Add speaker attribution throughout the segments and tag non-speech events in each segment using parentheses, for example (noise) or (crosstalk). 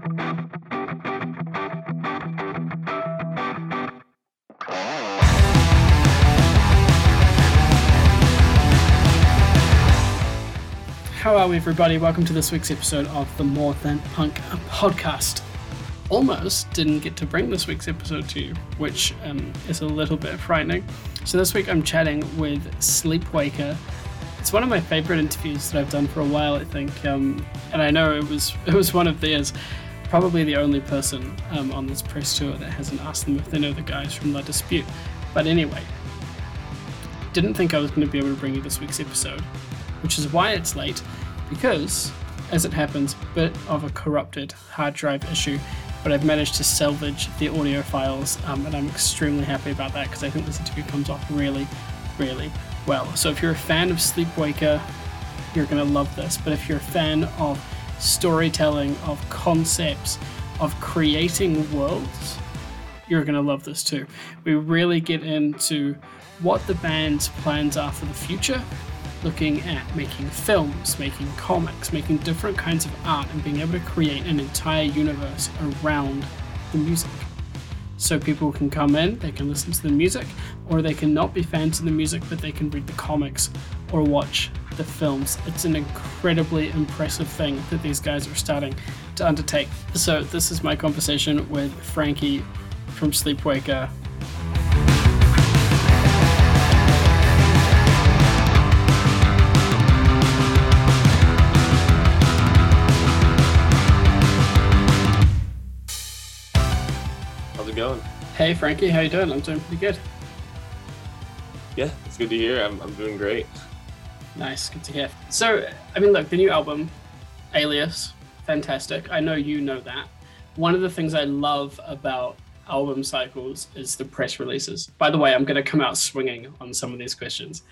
Speaker 1: Hello, everybody. Welcome to this week's episode of the More Than Punk podcast. Almost didn't get to bring this week's episode to you, which um, is a little bit frightening. So, this week I'm chatting with Sleepwaker. It's one of my favorite interviews that I've done for a while, I think. Um, and I know it was (laughs) it was one of theirs. Probably the only person um, on this press tour that hasn't asked them if they know the guys from La Dispute. But anyway, didn't think I was going to be able to bring you this week's episode which is why it's late, because, as it happens, bit of a corrupted hard drive issue, but I've managed to salvage the audio files, um, and I'm extremely happy about that because I think this interview comes off really, really well. So if you're a fan of Sleepwaker, you're going to love this, but if you're a fan of storytelling, of concepts, of creating worlds, you're going to love this too. We really get into what the band's plans are for the future, looking at making films, making comics, making different kinds of art, and being able to create an entire universe around the music. So people can come in, they can listen to the music, or they can not be fans of the music, but they can read the comics or watch the films. It's an incredibly impressive thing that these guys are starting to undertake. So, this is my conversation with Frankie from Sleepwaker How's it
Speaker 2: going?
Speaker 1: Hey Frankie, how you doing? I'm doing pretty good.
Speaker 2: Yeah, it's good to hear. I'm, I'm doing great.
Speaker 1: Nice, good to hear. So, I mean, look, the new album, Alias, fantastic. I know you know that. One of the things I love about album cycles is the press releases. By the way, I'm going to come out swinging on some of these questions.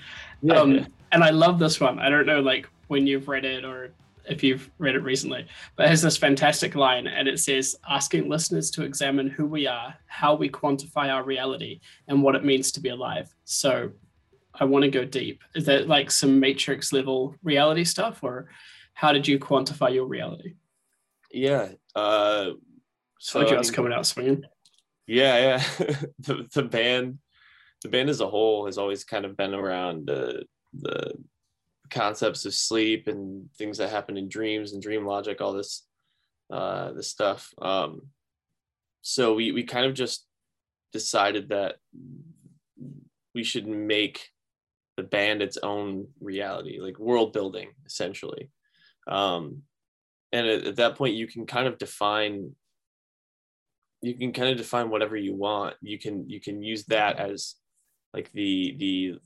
Speaker 1: Yeah, um, yeah. And I love this one. I don't know, like, when you've read it or if you've read it recently, but it has this fantastic line and it says, asking listeners to examine who we are, how we quantify our reality, and what it means to be alive. So I want to go deep. Is that like some matrix level reality stuff, or how did you quantify your reality?
Speaker 2: Yeah. Uh,
Speaker 1: so I was coming out swinging.
Speaker 2: Yeah, yeah. (laughs) the, the band, the band as a whole has always kind of been around uh, the concepts of sleep and things that happen in dreams and dream logic, all this uh, this stuff. Um, so we we kind of just decided that we should make the band its own reality, like world building, essentially. Um, and at, at that point, you can kind of define you can kind of define whatever you want. You can you can use that as like the the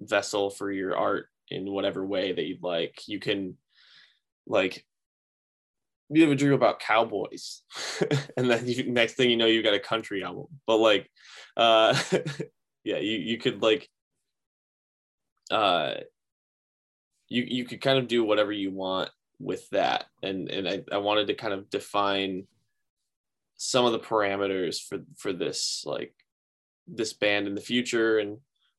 Speaker 2: vessel for your art in whatever way that you'd like. You can like you have a dream about cowboys (laughs) and then you, next thing you know you got a country album but like uh (laughs) yeah you you could like uh you you could kind of do whatever you want with that and and I, I wanted to kind of define some of the parameters for for this like this band in the future and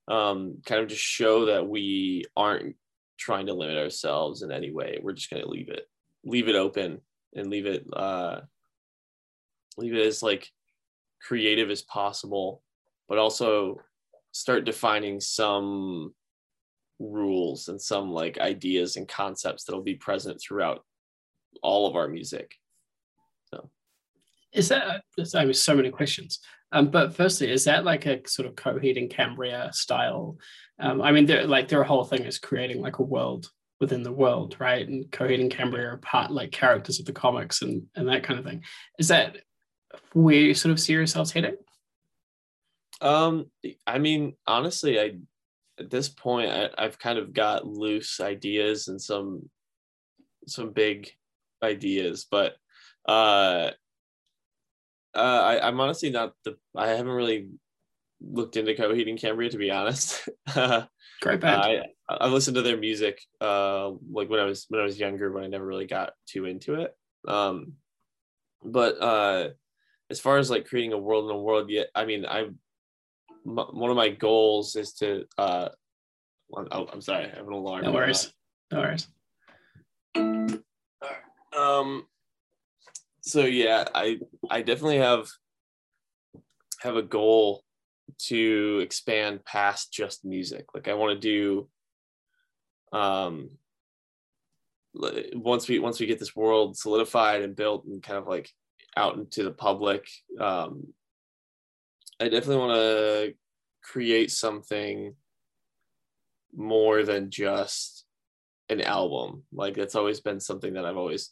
Speaker 2: um, kind of just show that we aren't trying to limit ourselves in any way. We're just going to leave it, leave it open and leave it, uh, leave it as like creative as possible, but also start defining some rules and some like ideas and concepts that'll be present throughout all of our music. So
Speaker 1: is that I mean so many questions. Um, but firstly, is that like a sort of Coheed and Cambria style? Um, I mean, like their whole thing is creating like a world within the world, right? And Coheed and Cambria are part like characters of the comics and and that kind of thing. Is that where you sort of see yourselves heading?
Speaker 2: Um, I mean, honestly, I at this point I, I've kind of got loose ideas and some some big ideas, but uh uh, I, I'm honestly not the. I haven't really looked into Coheed and Cambria to be honest. (laughs)
Speaker 1: Great band.
Speaker 2: I I listened to their music uh like when I was when I was younger, when I never really got too into it. Um, but uh, as far as like creating a world in a world, yet I mean, I one of my goals is to uh, oh, I'm sorry, I have an alarm.
Speaker 1: No worries. No worries.
Speaker 2: Um, so yeah, I I definitely have have a goal to expand past just music. Like I want to do um once we once we get this world solidified and built and kind of like out into the public um I definitely want to create something more than just an album. Like that's always been something that I've always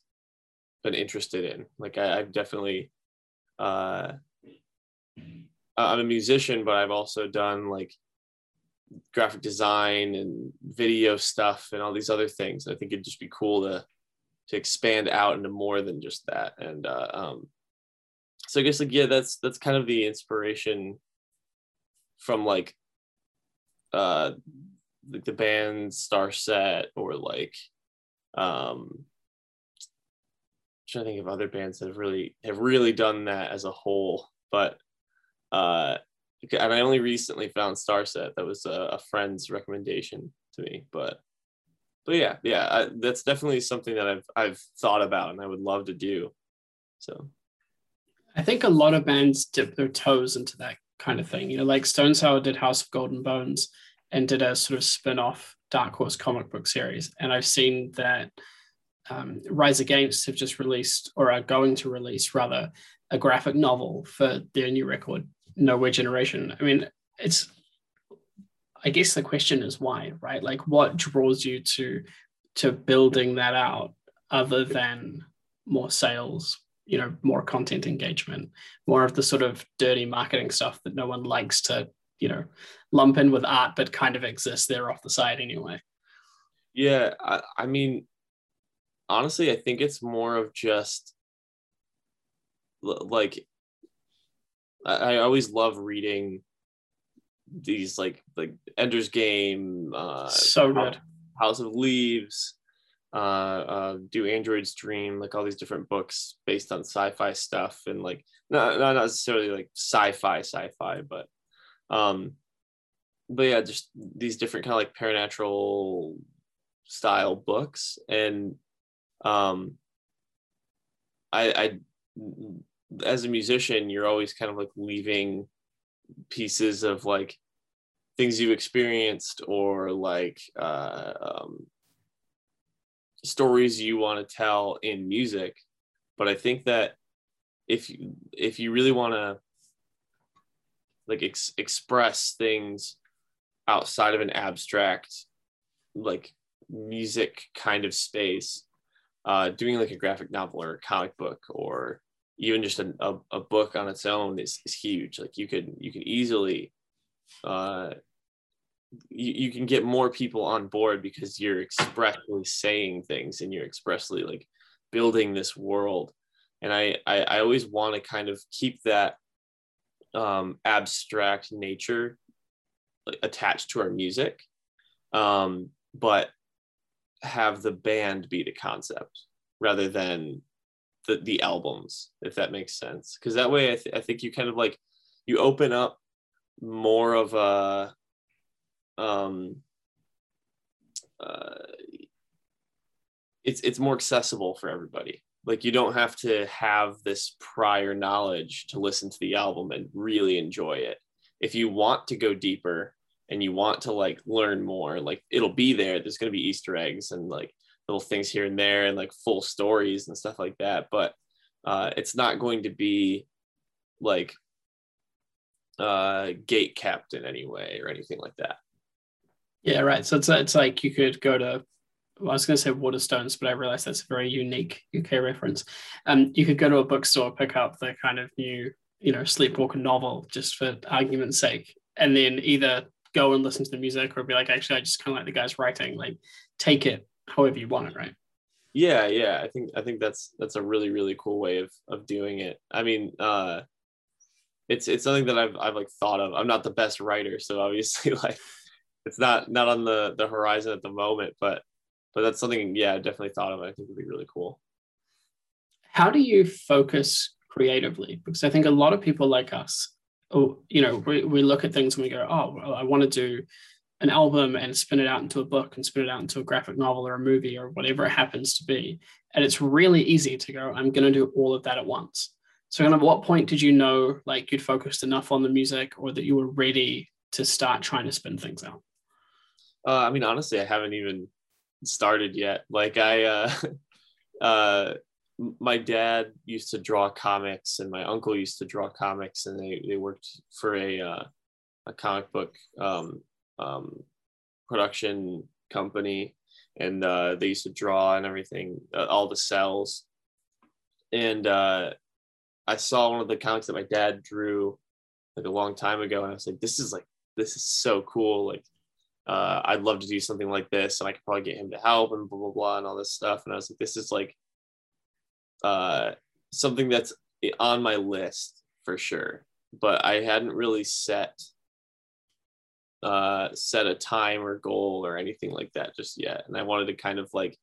Speaker 2: been interested in. Like I, have definitely uh I'm a musician, but I've also done like graphic design and video stuff and all these other things. I think it'd just be cool to to expand out into more than just that. And uh, um, so I guess like yeah, that's that's kind of the inspiration from like uh like the band Starset or like um trying to think of other bands that have really have really done that as a whole but uh and i only recently found starset that was a, a friend's recommendation to me but but yeah yeah I, that's definitely something that i've i've thought about and i would love to do so
Speaker 1: i think a lot of bands dip their toes into that kind of thing you know like stone sour did house of gold and bones and did a sort of spin-off dark horse comic book series and i've seen that um, Rise Against have just released, or are going to release rather, a graphic novel for their new record, Nowhere Generation. I mean, it's, I guess the question is why, right? Like, what draws you to to building that out, other than more sales, you know, more content engagement, more of the sort of dirty marketing stuff that no one likes to, you know, lump in with art, but kind of exists. There off the side anyway.
Speaker 2: Yeah, I, I mean, honestly, I think it's more of just like I, I always love reading these like like Ender's Game, uh,
Speaker 1: so good,
Speaker 2: House of Leaves, uh, uh, Do Androids Dream, like all these different books based on sci-fi stuff, and like not not necessarily like sci-fi sci-fi, but um, but yeah, just these different kind of like paranatural style books, and um I, I as a musician you're always kind of like leaving pieces of like things you've experienced or like uh, um, stories you want to tell in music but i think that if you if you really want to like ex- express things outside of an abstract like music kind of space uh, doing like a graphic novel or a comic book or even just a, a, a, book on its own is, is huge. Like you could you can easily uh, you, you can get more people on board because you're expressly saying things and you're expressly like building this world. And i i, I always want to kind of keep that um, abstract nature attached to our music um, but have the band be the concept rather than the the albums if that makes sense. Because that way I, th- I think you kind of like you open up more of a um uh it's it's more accessible for everybody. Like you don't have to have this prior knowledge to listen to the album and really enjoy it. If you want to go deeper and you want to like learn more like it'll be there. There's going to be easter eggs and like little things here and there and like full stories and stuff like that. But uh it's not going to be like uh gate kept in any way or anything like that
Speaker 1: yeah right so it's, it's like you could go to well, I was going to say Waterstones, but I realized that's a very unique UK reference. Um, you could go to a bookstore, pick up the kind of new, you know, Sleepwalker novel, just for argument's sake, and then either go and listen to the music or be like, actually, I just kind of like the guy's writing. Like, take it however you want it, right?
Speaker 2: Yeah, yeah. I think I think that's that's a really really cool way of of doing it. I mean, uh, it's it's something that I've I've like thought of. I'm not the best writer, so obviously (laughs) like it's not not on the the horizon at the moment, but but that's something yeah, I definitely thought of. I think would be really cool.
Speaker 1: How do you focus creatively? Because I think a lot of people like us oh, you know, we, we look at things and we go, oh, well, I want to do an album and spin it out into a book and spin it out into a graphic novel or a movie or whatever it happens to be. and it's really easy to go i'm going to do all of that at once so kind of what point did you know like you'd focused enough on the music or that you were ready to start trying to spin things out
Speaker 2: uh, i mean honestly i haven't even started yet. Like i uh (laughs) uh my dad used to draw comics and my uncle used to draw comics and they, they worked for a uh, a comic book um, um, production company and uh, they used to draw and everything uh, all the cells. And uh, i saw one of the comics that my dad drew like a long time ago and i was like this is like this is so cool like uh, i'd love to do something like this and i could probably get him to help and blah blah blah and all this stuff and i was like this is like uh, something that's on my list for sure, but I hadn't really set uh, set a time or goal or anything like that just yet. And I wanted to kind of like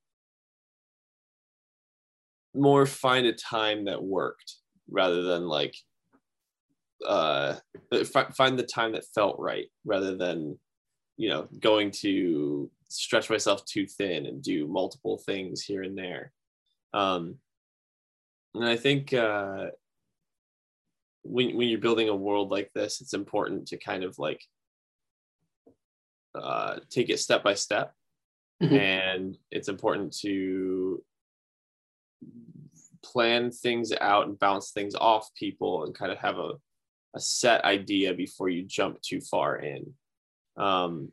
Speaker 2: more find a time that worked rather than like uh, find the time that felt right rather than you know going to stretch myself too thin and do multiple things here and there um and I think uh, when when you're building a world like this, it's important to kind of like uh, take it step by step, mm-hmm. and it's important to plan things out and bounce things off people and kind of have a, a set idea before you jump too far in. Um,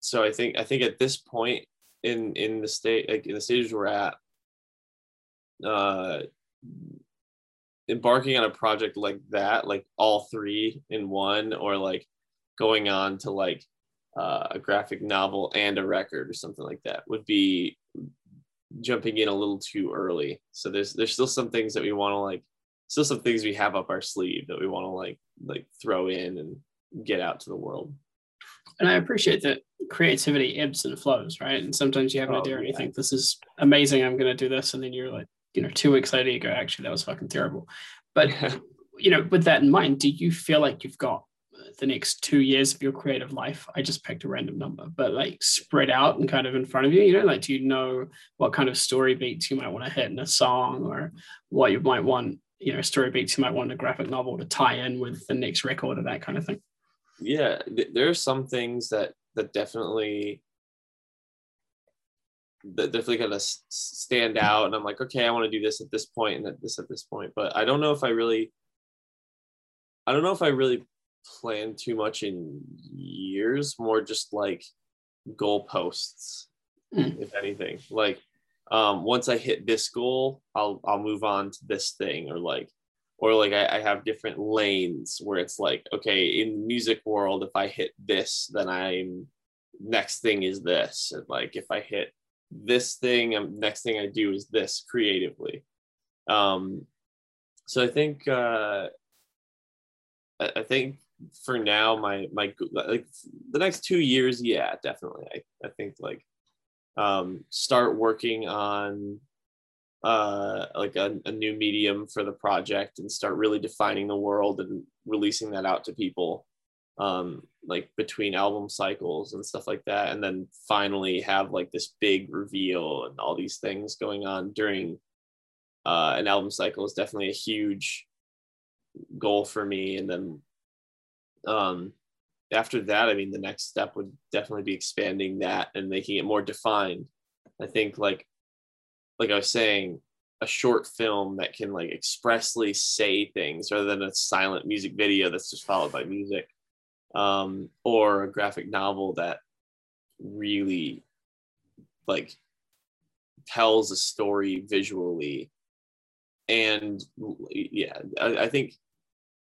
Speaker 2: so I think I think at this point in in the state like in the stages we're at, uh, embarking on a project like that, like all three in one, or like going on to like uh, a graphic novel and a record or something like that would be jumping in a little too early. So there's there's still some things that we want to like still some things we have up our sleeve that we want to like like throw in and get out to the world.
Speaker 1: And I appreciate that creativity ebbs and flows, right? And sometimes you have an oh, idea and you think this is amazing, I'm gonna do this, and then you're like, you know two weeks later you go actually that was fucking terrible. But you know with that in mind do you feel like you've got the next two years of your creative life i just picked a random number but like spread out and kind of in front of you? You know like do you know what kind of story beats you might want to hit in a song or what you might want you know story beats you might want in a graphic novel to tie in with the next record or that kind of thing
Speaker 2: yeah th- there are some things that that definitely that definitely kind of stand out and i'm like okay i want to do this at this point and this at this point but i don't know if i really i don't know if i really plan too much in years more just like goalposts mm. if anything like um once i hit this goal i'll i'll move on to this thing or like or like I, I have different lanes where it's like okay in the music world if i hit this then i'm next thing is this. And like if i hit this thing um, next thing i do is this creatively. Um so i think uh i, I think for now my my like the next two years yeah definitely. I, I think like um start working on uh like a, a new medium for the project and start really defining the world and releasing that out to people um, like between album cycles and stuff like that, and then finally have like this big reveal and all these things going on during uh, an album cycle is definitely a huge goal for me. And then um, after that, I mean, the next step would definitely be expanding that and making it more defined. I think like like I was saying, a short film that can like expressly say things rather than a silent music video that's just followed by music um, or a graphic novel that really like tells a story visually. And yeah I, I, think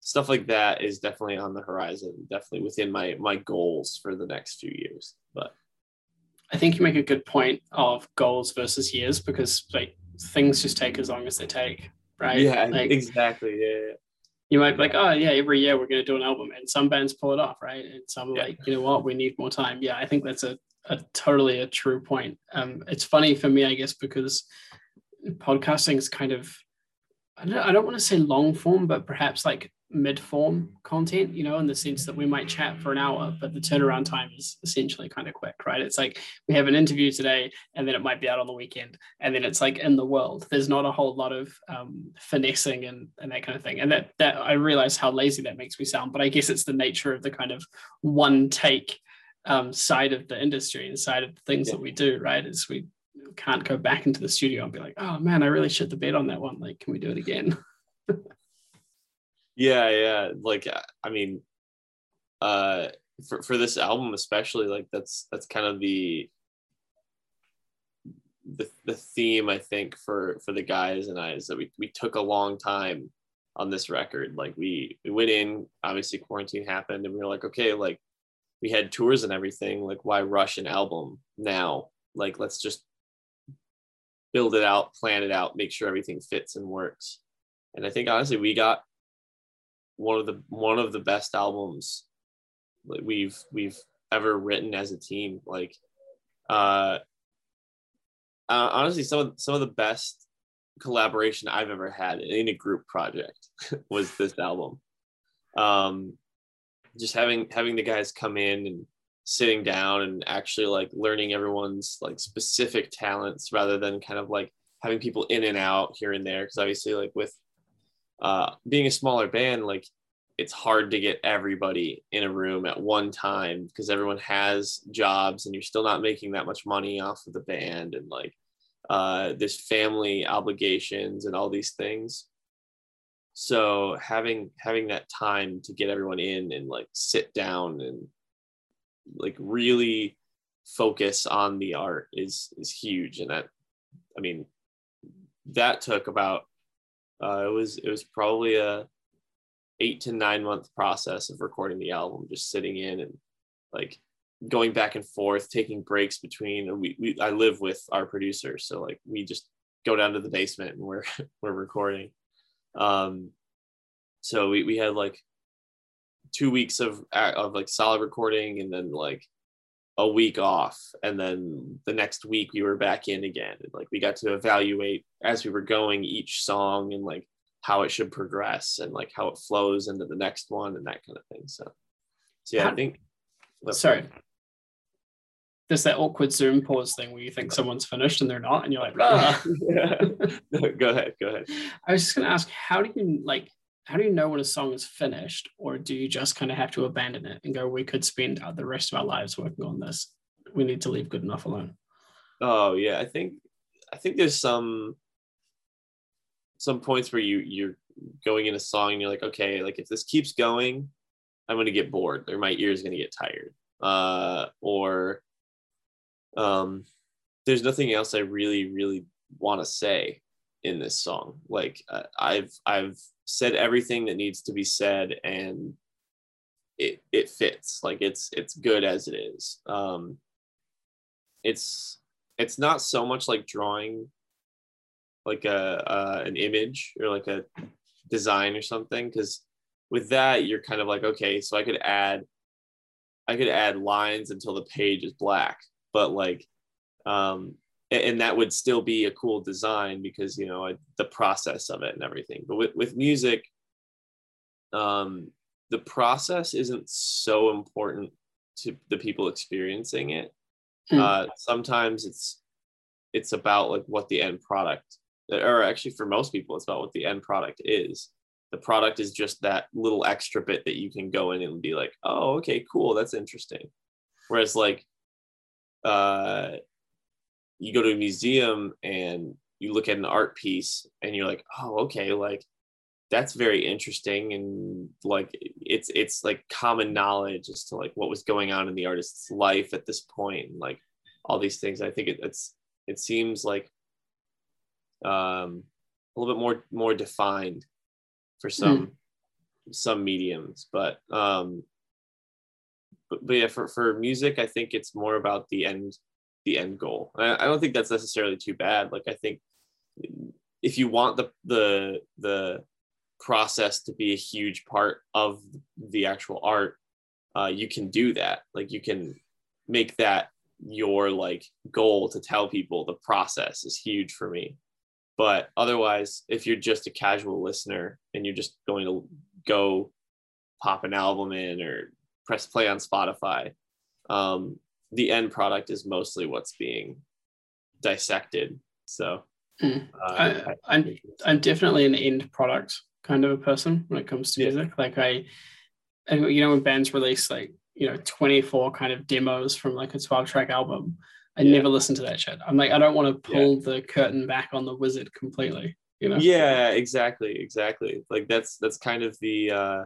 Speaker 2: stuff like that is definitely on the horizon definitely within my my goals for the next few years but
Speaker 1: i think you make a good point of goals versus years because like things just take as long as they take right
Speaker 2: yeah
Speaker 1: like,
Speaker 2: exactly yeah
Speaker 1: you might be like, oh yeah, every year we're going to do an album, and some bands pull it off, right? And some yeah. like, you know what, we need more time. Yeah, I think that's a, a totally a true point. Um, it's funny for me, I guess, because podcasting is kind of, I don't, I don't want to say long form, but perhaps like mid-form content you know in the sense that we might chat for an hour but the turnaround time is essentially kind of quick right? It's like we have an interview today and then it might be out on the weekend and then it's like in the world. There's not a whole lot of um, finessing and, and that kind of thing and that that i realize how lazy that makes me sound but i guess it's the nature of the kind of one take um, side of the industry and side of the things yeah. that we do right? Is we can't go back into the studio and be like oh man i really shit the bed on that one. Like can we do it again (laughs)
Speaker 2: yeah yeah like i mean uh for, for this album especially like that's that's kind of the the, the theme i think for for the guys and i is that we, we took a long time on this record. Like we we went in obviously quarantine happened and we were like okay like we had tours and everything like why rush an album now? Like let's just build it out plan it out make sure everything fits and works. And i think honestly we got one of the one of the best albums we've we've ever written as a team. Like, uh, uh, honestly, some of some of the best collaboration I've ever had in a group project (laughs) was this album. Um, just having having the guys come in and sitting down and actually like learning everyone's like specific talents rather than kind of like having people in and out here and there because obviously like with uh, being a smaller band, like it's hard to get everybody in a room at one time because everyone has jobs and you're still not making that much money off of the band and like uh, there's family obligations and all these things. So having having that time to get everyone in and like sit down and like really focus on the art is is huge and that I mean that took about uh, it was it was probably a eight to nine month process of recording the album, just sitting in and like going back and forth, taking breaks between. We, we I live with our producer, so like we just go down to the basement and we're (laughs) we're recording. Um, so we we had like two weeks of of like solid recording, and then like a week off and then the next week we were back in again. And like we got to evaluate as we were going each song and like how it should progress and like how it flows into the next one and that kind of thing. So so yeah how, i think
Speaker 1: sorry. there's that awkward zoom pause thing where you think someone's finished and they're not and you're like ah. (laughs)
Speaker 2: go ahead go ahead.
Speaker 1: I was just going to ask how do you like how do you know when a song is finished or do you just kind of have to abandon it and go we could spend the rest of our lives working on this. We need to leave good enough alone
Speaker 2: oh yeah i think i think there's some some points where you you're going in a song and you're like okay like if this keeps going i'm going to get bored or my ears going to get tired. Uh or um there's nothing else i really really want to say in this song. Like uh, i've i've said everything that needs to be said and it it fits. Like it's it's good as it is. Um it's it's not so much like drawing like a uh, an image or like a design or something because with that you're kind of like okay so i could add i could add lines until the page is black. But like um and that would still be a cool design because you know the process of it and everything. But with, with music um the process isn't so important to the people experiencing it. Mm. uh sometimes it's it's about like what the end product or actually for most people it's about what the end product is. The product is just that little extra bit that you can go in and be like oh okay cool that's interesting. Whereas like uh you go to a museum and you look at an art piece and you're like oh okay like that's very interesting and like it's it's like common knowledge as to like what was going on in the artist's life at this point and like all these things i think it, it's it seems like um a little bit more more defined for some mm. some mediums but um but, but yeah for for music i think it's more about the end the end goal. I, I don't think that's necessarily too bad. Like I think if you want the the the process to be a huge part of the actual art, uh, you can do that. Like you can make that your like goal to tell people the process is huge for me. But otherwise, if you're just a casual listener and you're just going to go pop an album in or press play on Spotify. Um, the end product is mostly what's being dissected. So
Speaker 1: mm. uh, I, I'm I'm definitely an end product kind of a person when it comes to yeah. music. Like I, you know, when bands release like you know 24 kind of demos from like a 12 track album, I yeah. never listen to that shit. I'm like, I don't want to pull yeah. the curtain back on the wizard completely. You know?
Speaker 2: Yeah, exactly, exactly. Like that's that's kind of the uh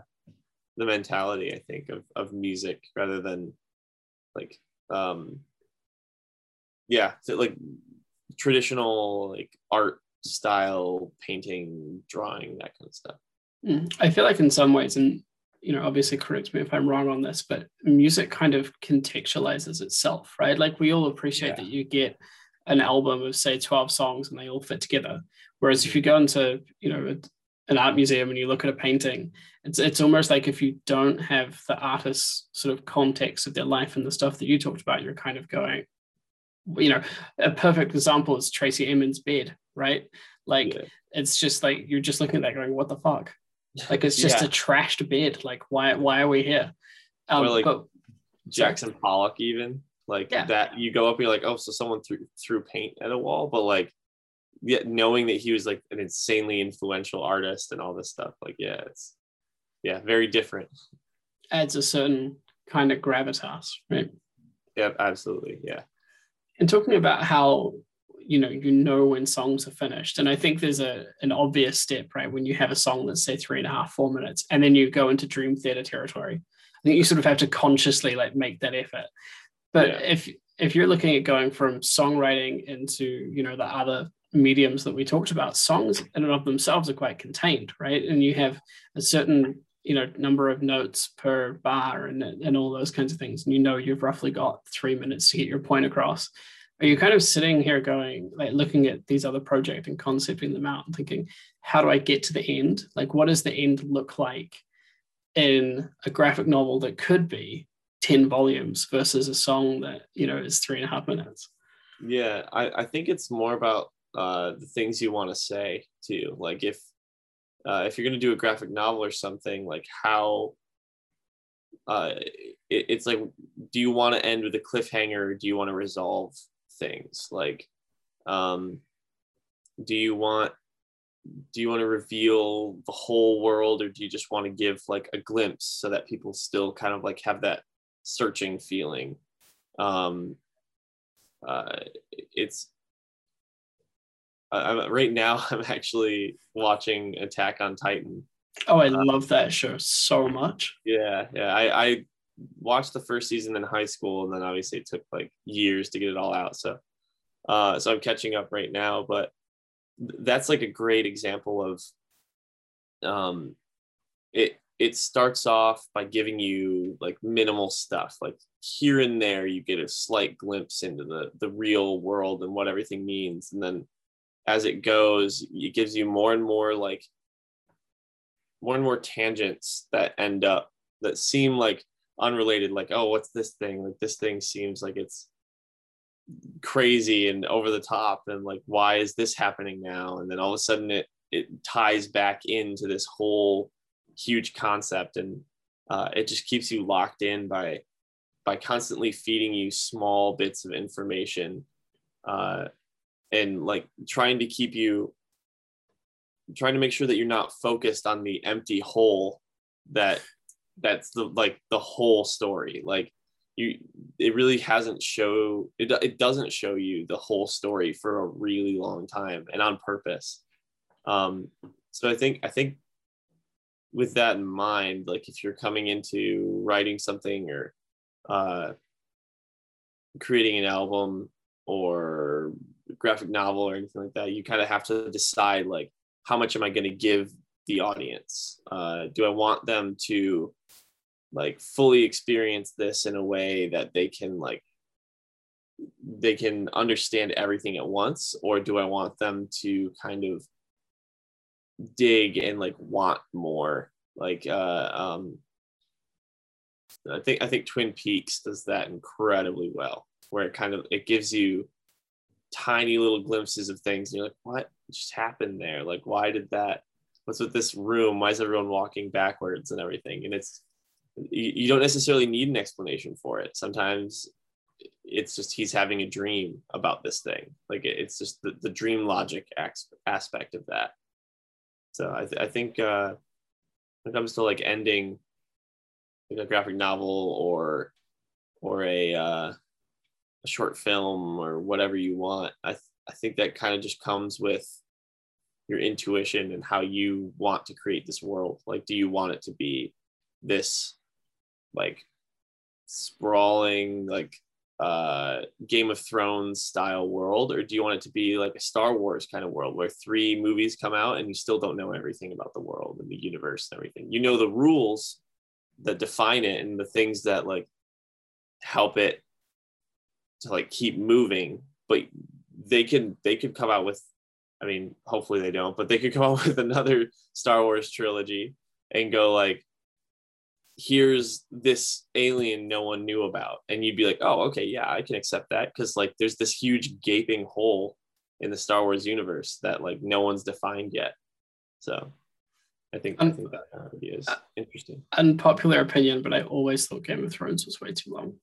Speaker 2: the mentality I think of of music rather than like um yeah, so like traditional like art style painting drawing that kind of stuff
Speaker 1: mm. i feel like in some ways and you know obviously correct me if i'm wrong on this but music kind of contextualizes itself right like we all appreciate yeah. that you get an album of say 12 songs and they all fit together whereas if you go into you know an art museum and you look at a painting it's it's almost like if you don't have the artist's sort of context of their life and the stuff that you talked about you're kind of going you know a perfect example is tracey emin's bed right like yeah. it's just like you're just looking at that going what the fuck like it's just yeah. a trashed bed like why why are we here
Speaker 2: um, or like but, jackson pollock even like yeah. that you go up and you're like oh so someone threw threw paint at a wall but like yeah, knowing that he was like an insanely influential artist and all this stuff like yeah it's yeah very different.
Speaker 1: Adds a certain kind of gravitas right?
Speaker 2: Yeah absolutely yeah.
Speaker 1: And talking about how you know you know when songs are finished. And i think there's a an obvious step right when you have a song that's say three and a half four minutes and then you go into dream theater territory. I think you sort of have to consciously like make that effort. But yeah. if if you're looking at going from songwriting into you know the other mediums that we talked about songs in and of themselves are quite contained right? And you have a certain you know number of notes per bar and, and all those kinds of things. And you know you've roughly got three minutes to get your point across. Are you kind of sitting here going like looking at these other projects and concepting them out and thinking how do i get to the end? Like what does the end look like in a graphic novel that could be 10 volumes versus a song that you know is three and a half minutes?
Speaker 2: Yeah i, I think it's more about uh, the things you want to say too like if uh, if you're going to do a graphic novel or something like how uh, it, it's like do you want to end with a cliffhanger or do you want to resolve things? Like um, do you want do you want to reveal the whole world or do you just want to give like a glimpse so that people still kind of like have that searching feeling? Um uh it's I'm right now. (laughs) I'm actually watching Attack on Titan.
Speaker 1: Oh, I uh, love that show so much.
Speaker 2: Yeah, yeah. I, I watched the first season in high school, and then obviously it took like years to get it all out. So, uh, so I'm catching up right now. But that's like a great example of, um, it it starts off by giving you like minimal stuff, like here and there you get a slight glimpse into the the real world and what everything means, and then as it goes, it gives you more and more like more and more tangents that end up that seem like unrelated like oh what's this thing? Like this thing seems like it's crazy and over the top and like why is this happening now? And then all of a sudden it it ties back into this whole huge concept and uh, it just keeps you locked in by by constantly feeding you small bits of information uh, and like trying to keep you trying to make sure that you're not focused on the empty hole that that's the like the whole story. Like you it really hasn't show it, it doesn't show you the whole story for a really long time and on purpose. Um so i think i think with that in mind like if you're coming into writing something or uh creating an album or graphic novel or anything like that you kind of have to decide like how much am i going to give the audience? Uh, do i want them to like fully experience this in a way that they can like they can understand everything at once? Or do i want them to kind of dig and like want more? Like uh um i think i think twin peaks does that incredibly well where it kind of it gives you tiny little glimpses of things and you're like what just happened there? Like why did that what's with this room? Why is everyone walking backwards and everything? And it's you, don't necessarily need an explanation for it. Sometimes it's just he's having a dream about this thing. Like it, it's just the, the dream logic aspect of that. So i, th- I think uh when it comes to like ending like a graphic novel or or a uh a short film or whatever you want i th- i think that kind of just comes with your intuition and how you want to create this world. Like do you want it to be this like sprawling like uh game of thrones style world or do you want it to be like a star wars kind of world where three movies come out and you still don't know everything about the world and the universe and everything? You know the rules that define it and the things that like help it to like keep moving but they can they could come out with i mean hopefully they don't but they could come (laughs) out with another star wars trilogy and go like here's this alien no one knew about. And you'd be like oh okay yeah i can accept that. Because like there's this huge gaping hole in the star wars universe that like no one's defined yet. So i think, um, I think that idea is uh, interesting.
Speaker 1: unpopular opinion but i always thought game of thrones was way too long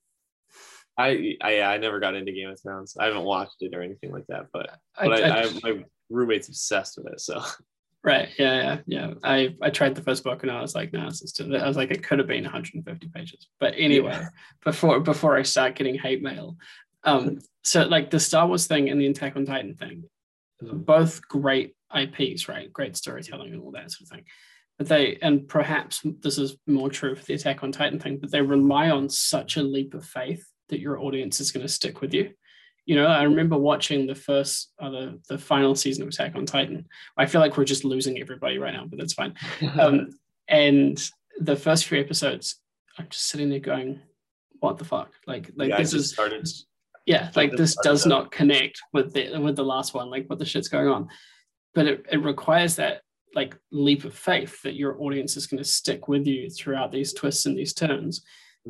Speaker 2: I, I I never got into Game of Thrones. I haven't watched it or anything like that, but but I, I, I my roommate's obsessed with it. So (laughs)
Speaker 1: right, yeah, yeah, yeah. I I tried the first book and I was like, no, it's just I was like, it could have been 150 pages. But anyway, yeah. before before I start getting hate mail, um, (laughs) so like the Star Wars thing and the Attack on Titan thing, mm-hmm. both great IPs, right? Great storytelling and all that sort of thing. But they and perhaps this is more true for the Attack on Titan thing, but they rely on such a leap of faith that your audience is going to stick with you. You know, I remember watching the first, uh, the, the final season of Attack on Titan. I feel like we're just losing everybody right now, but that's fine. (laughs) Um, and the first few episodes, I'm just sitting there going, "What the fuck?" Like, like yeah, this is started. Yeah, like this does not connect with the with the last one. Like, what the shit's going on? But it, it requires that like leap of faith that your audience is going to stick with you throughout these twists and these turns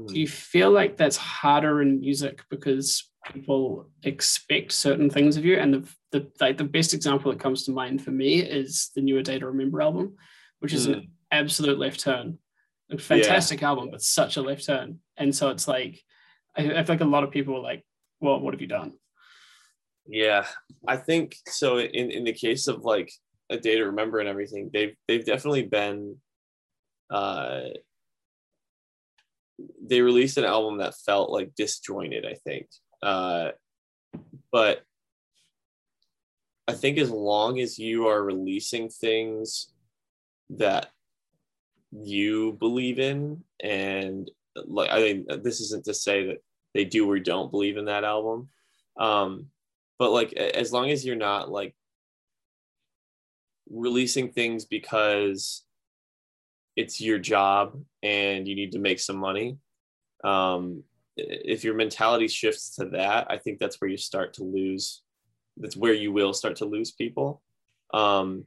Speaker 1: do you feel like that's harder in music because people expect certain things of you? And the, the like the best example that comes to mind for me is the newer Day to Remember album, which is mm. an absolute left turn. A fantastic yeah. album, but such a left turn. And so it's like I, I feel like a lot of people are like, well, what have you done?
Speaker 2: Yeah, I think so. In in the case of like a day to remember and everything, they've they've definitely been uh they released an album that felt like disjointed i think. Uh, but i think as long as you are releasing things that you believe in and like i mean this isn't to say that they do or don't believe in that album um but like as long as you're not like releasing things because it's your job and you need to make some money. Um, if your mentality shifts to that i think that's where you start to lose that's where you will start to lose people. Um,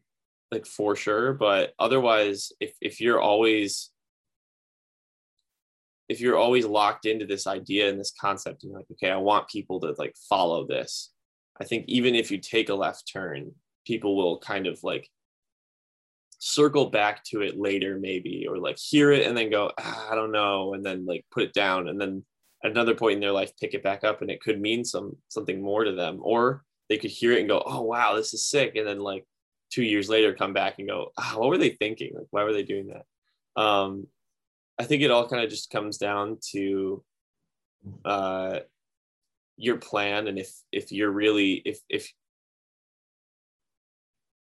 Speaker 2: like for sure but otherwise if, if you're always if you're always locked into this idea and this concept and like okay i want people to like follow this i think even if you take a left turn people will kind of like circle back to it later maybe or like hear it and then go ah, i don't know and then like put it down and then at another point in their life pick it back up and it could mean some something more to them. Or they could hear it and go oh wow this is sick and then like two years later come back and go ah, what were they thinking? Like why were they doing that? Um i think it all kind of just comes down to uh your plan and if if you're really if if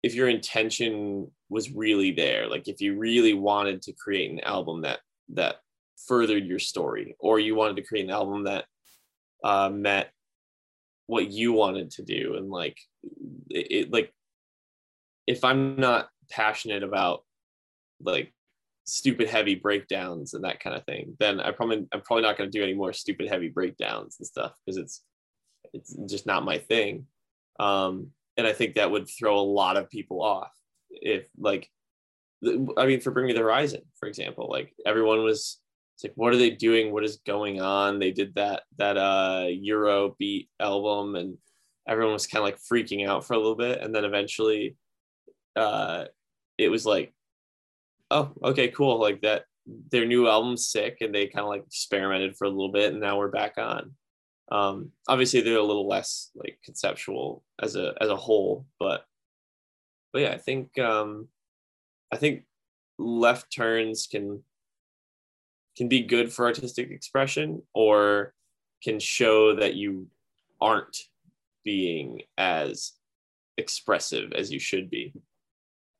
Speaker 2: if your intention was really there like if you really wanted to create an album that that furthered your story or you wanted to create an album that uh, met what you wanted to do and like it, it like if i'm not passionate about like stupid heavy breakdowns and that kind of thing then i probably i'm probably not going to do any more stupid heavy breakdowns and stuff because it's it's just not my thing. Um and I think that would throw a lot of people off if like I mean for Bring Me the Horizon, for example, like everyone was like what are they doing? What is going on? They did that that uh Euro beat album and everyone was kind of like freaking out for a little bit and then eventually uh it was like, oh, okay, cool. Like that, their new album's sick, and they kind of like experimented for a little bit, and now we're back on. Um, obviously, they're a little less like conceptual as a as a whole, but but yeah, I think um, I think left turns can can be good for artistic expression or can show that you aren't being as expressive as you should be.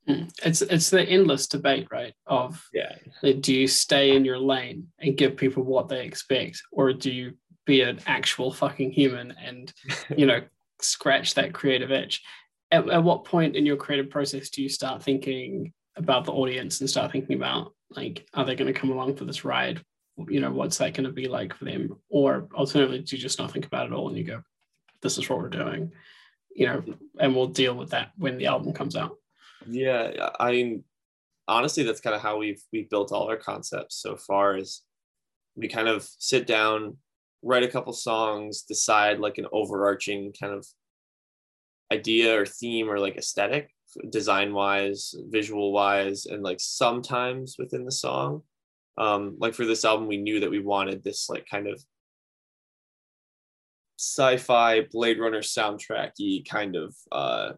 Speaker 1: Hmm. It's it's the endless debate, right? Of
Speaker 2: yeah,
Speaker 1: do you stay in your lane and give people what they expect, or do you be an actual fucking human and you know (laughs) scratch that creative itch? At, at what point in your creative process do you start thinking about the audience and start thinking about like, are they going to come along for this ride? You know, what's that going to be like for them? Or alternatively, do you just not think about it all and you go, this is what we're doing, you know, and we'll deal with that when the album comes out.
Speaker 2: Yeah, I mean, honestly, that's kind of how we've we've built all our concepts so far. Is we kind of sit down, write a couple songs, decide like an overarching kind of idea or theme or like aesthetic, design wise, visual wise, and like sometimes within the song. Um, like for this album, we knew that we wanted this like kind of sci-fi Blade Runner soundtracky kind of uh,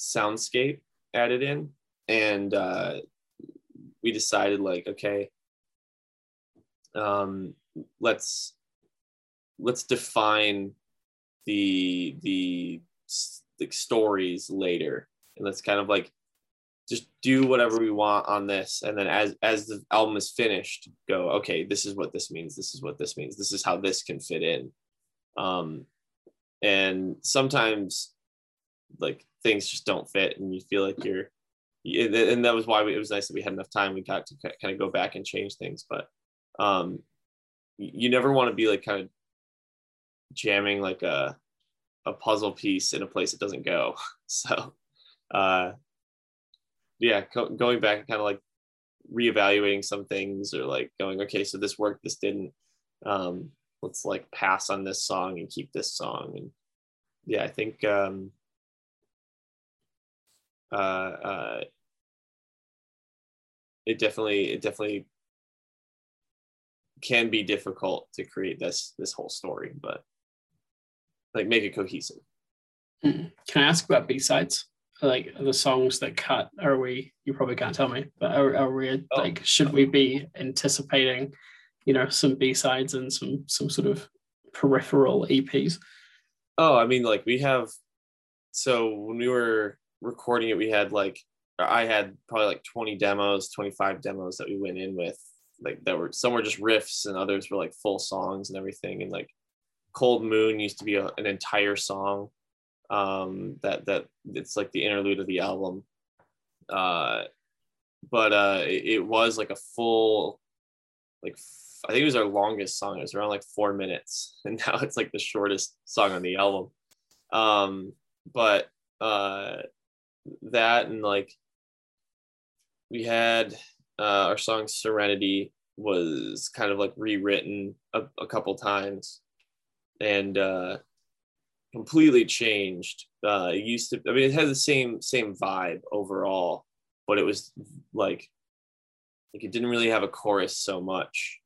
Speaker 2: soundscape added in, and uh, we decided like, okay, um, let's let's define the the stories later, and let's kind of like just do whatever we want on this. And then as as the album is finished go okay this is what this means. This is what this means. This is how this can fit in. Um and sometimes like things just don't fit and you feel like you're and that was why we, it was nice that we had enough time. We got to kind of go back and change things. But um you never want to be like kind of jamming like a a puzzle piece in a place it doesn't go (laughs) so uh yeah, co- going back and kind of like reevaluating some things or like going, okay, so this worked, this didn't. Um, let's like pass on this song and keep this song. And yeah, I think um, uh, uh, it definitely it definitely can be difficult to create this this whole story, but like make it cohesive.
Speaker 1: Hmm. Can I ask about B sides? like the songs that cut are we you probably can't tell me but are, are we oh. like should we be anticipating you know some b-sides and some some sort of peripheral eps
Speaker 2: oh i mean like we have so when we were recording it we had like i had probably like 20 demos 25 demos that we went in with like that were some were just riffs and others were like full songs and everything and like cold moon used to be a, an entire song um, that that it's like the interlude of the album. Uh, but uh, it, it was like a full, like I think it was our longest song. It was around like four minutes, (laughs) and now it's like the shortest song on the album. Um, but uh, that and like we had uh, our song "Serenity" was kind of like rewritten a, a couple times, and uh, completely changed. Uh, it used to, I mean, it had the same same vibe overall, but it was like like it didn't really have a chorus so much.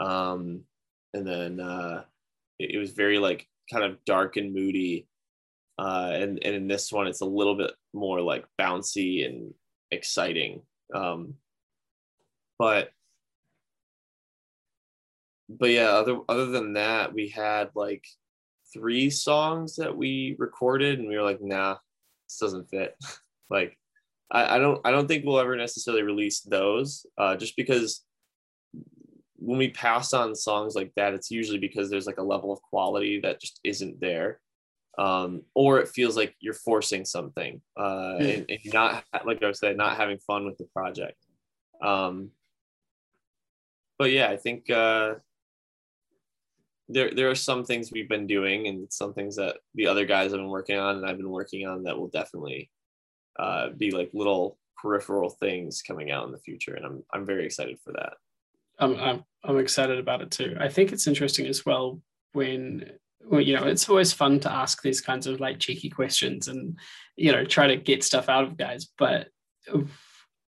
Speaker 2: Um, and then uh, it, it was very like kind of dark and moody. Uh, and and in this one, it's a little bit more like bouncy and exciting. Um, but but yeah, other other than that, we had like three songs that we recorded and we were like, nah, this doesn't fit. (laughs) like I, I, don't I don't think we'll ever necessarily release those uh, just because when we pass on songs like that, it's usually because there's like a level of quality that just isn't there. Um, or it feels like you're forcing something uh, mm. and, and, not like I said, not having fun with the project. Um, but yeah, I think uh, there there are some things we've been doing and some things that the other guys have been working on and I've been working on that will definitely uh, be like little peripheral things coming out in the future and I'm I'm very excited for that.
Speaker 1: I'm I'm I'm excited about it too. I think it's interesting as well when well, you know, it's always fun to ask these kinds of like cheeky questions and, you know, try to get stuff out of guys. But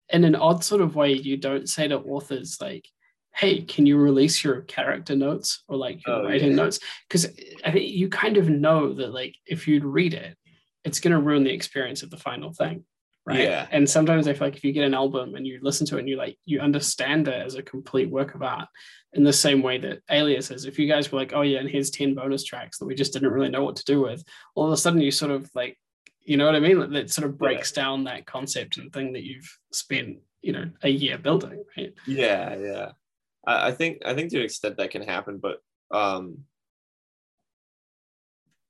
Speaker 1: in an odd sort of way, you don't say to authors like, hey, can you release your character notes or like your oh, writing yeah. notes? Because I think you kind of know that like if you'd read it, it's going to ruin the experience of the final thing. Right. Yeah. And sometimes I feel like if you get an album and you listen to it and you like, you understand it as a complete work of art in the same way that Alias is. If you guys were like, oh yeah, and here's 10 bonus tracks that we just didn't really know what to do with, all of a sudden you sort of like, you know what I mean? Like, That sort of breaks yeah. down that concept and thing that you've spent, you know, a year building, right?
Speaker 2: Yeah, yeah. I, I think I think to an extent that can happen, but um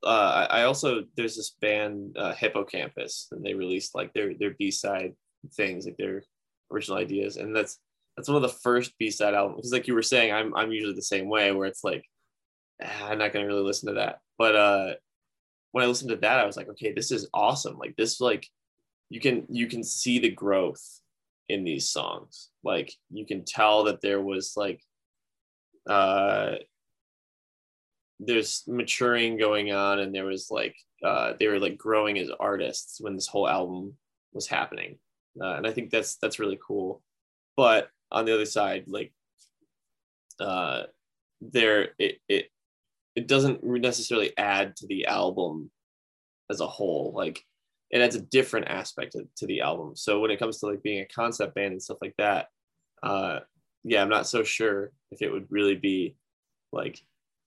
Speaker 2: uh, I also there's this band uh, Hippo Campus, and they released like their their B side things, like their original ideas, and that's that's one of the first B side albums. Because like you were saying, I'm I'm usually the same way, where it's like ah, I'm not gonna really listen to that. But uh, when I listened to that, I was like, okay, this is awesome. Like this, like you can you can see the growth in these songs. Like you can tell that there was like uh there's maturing going on and there was like uh they were like growing as artists when this whole album was happening. Uh, and i think that's that's really cool. But on the other side like uh there it it it doesn't necessarily add to the album as a whole. Like it adds a different aspect to, to the album. So when it comes to like being a concept band and stuff like that uh yeah i'm not so sure if it would really be like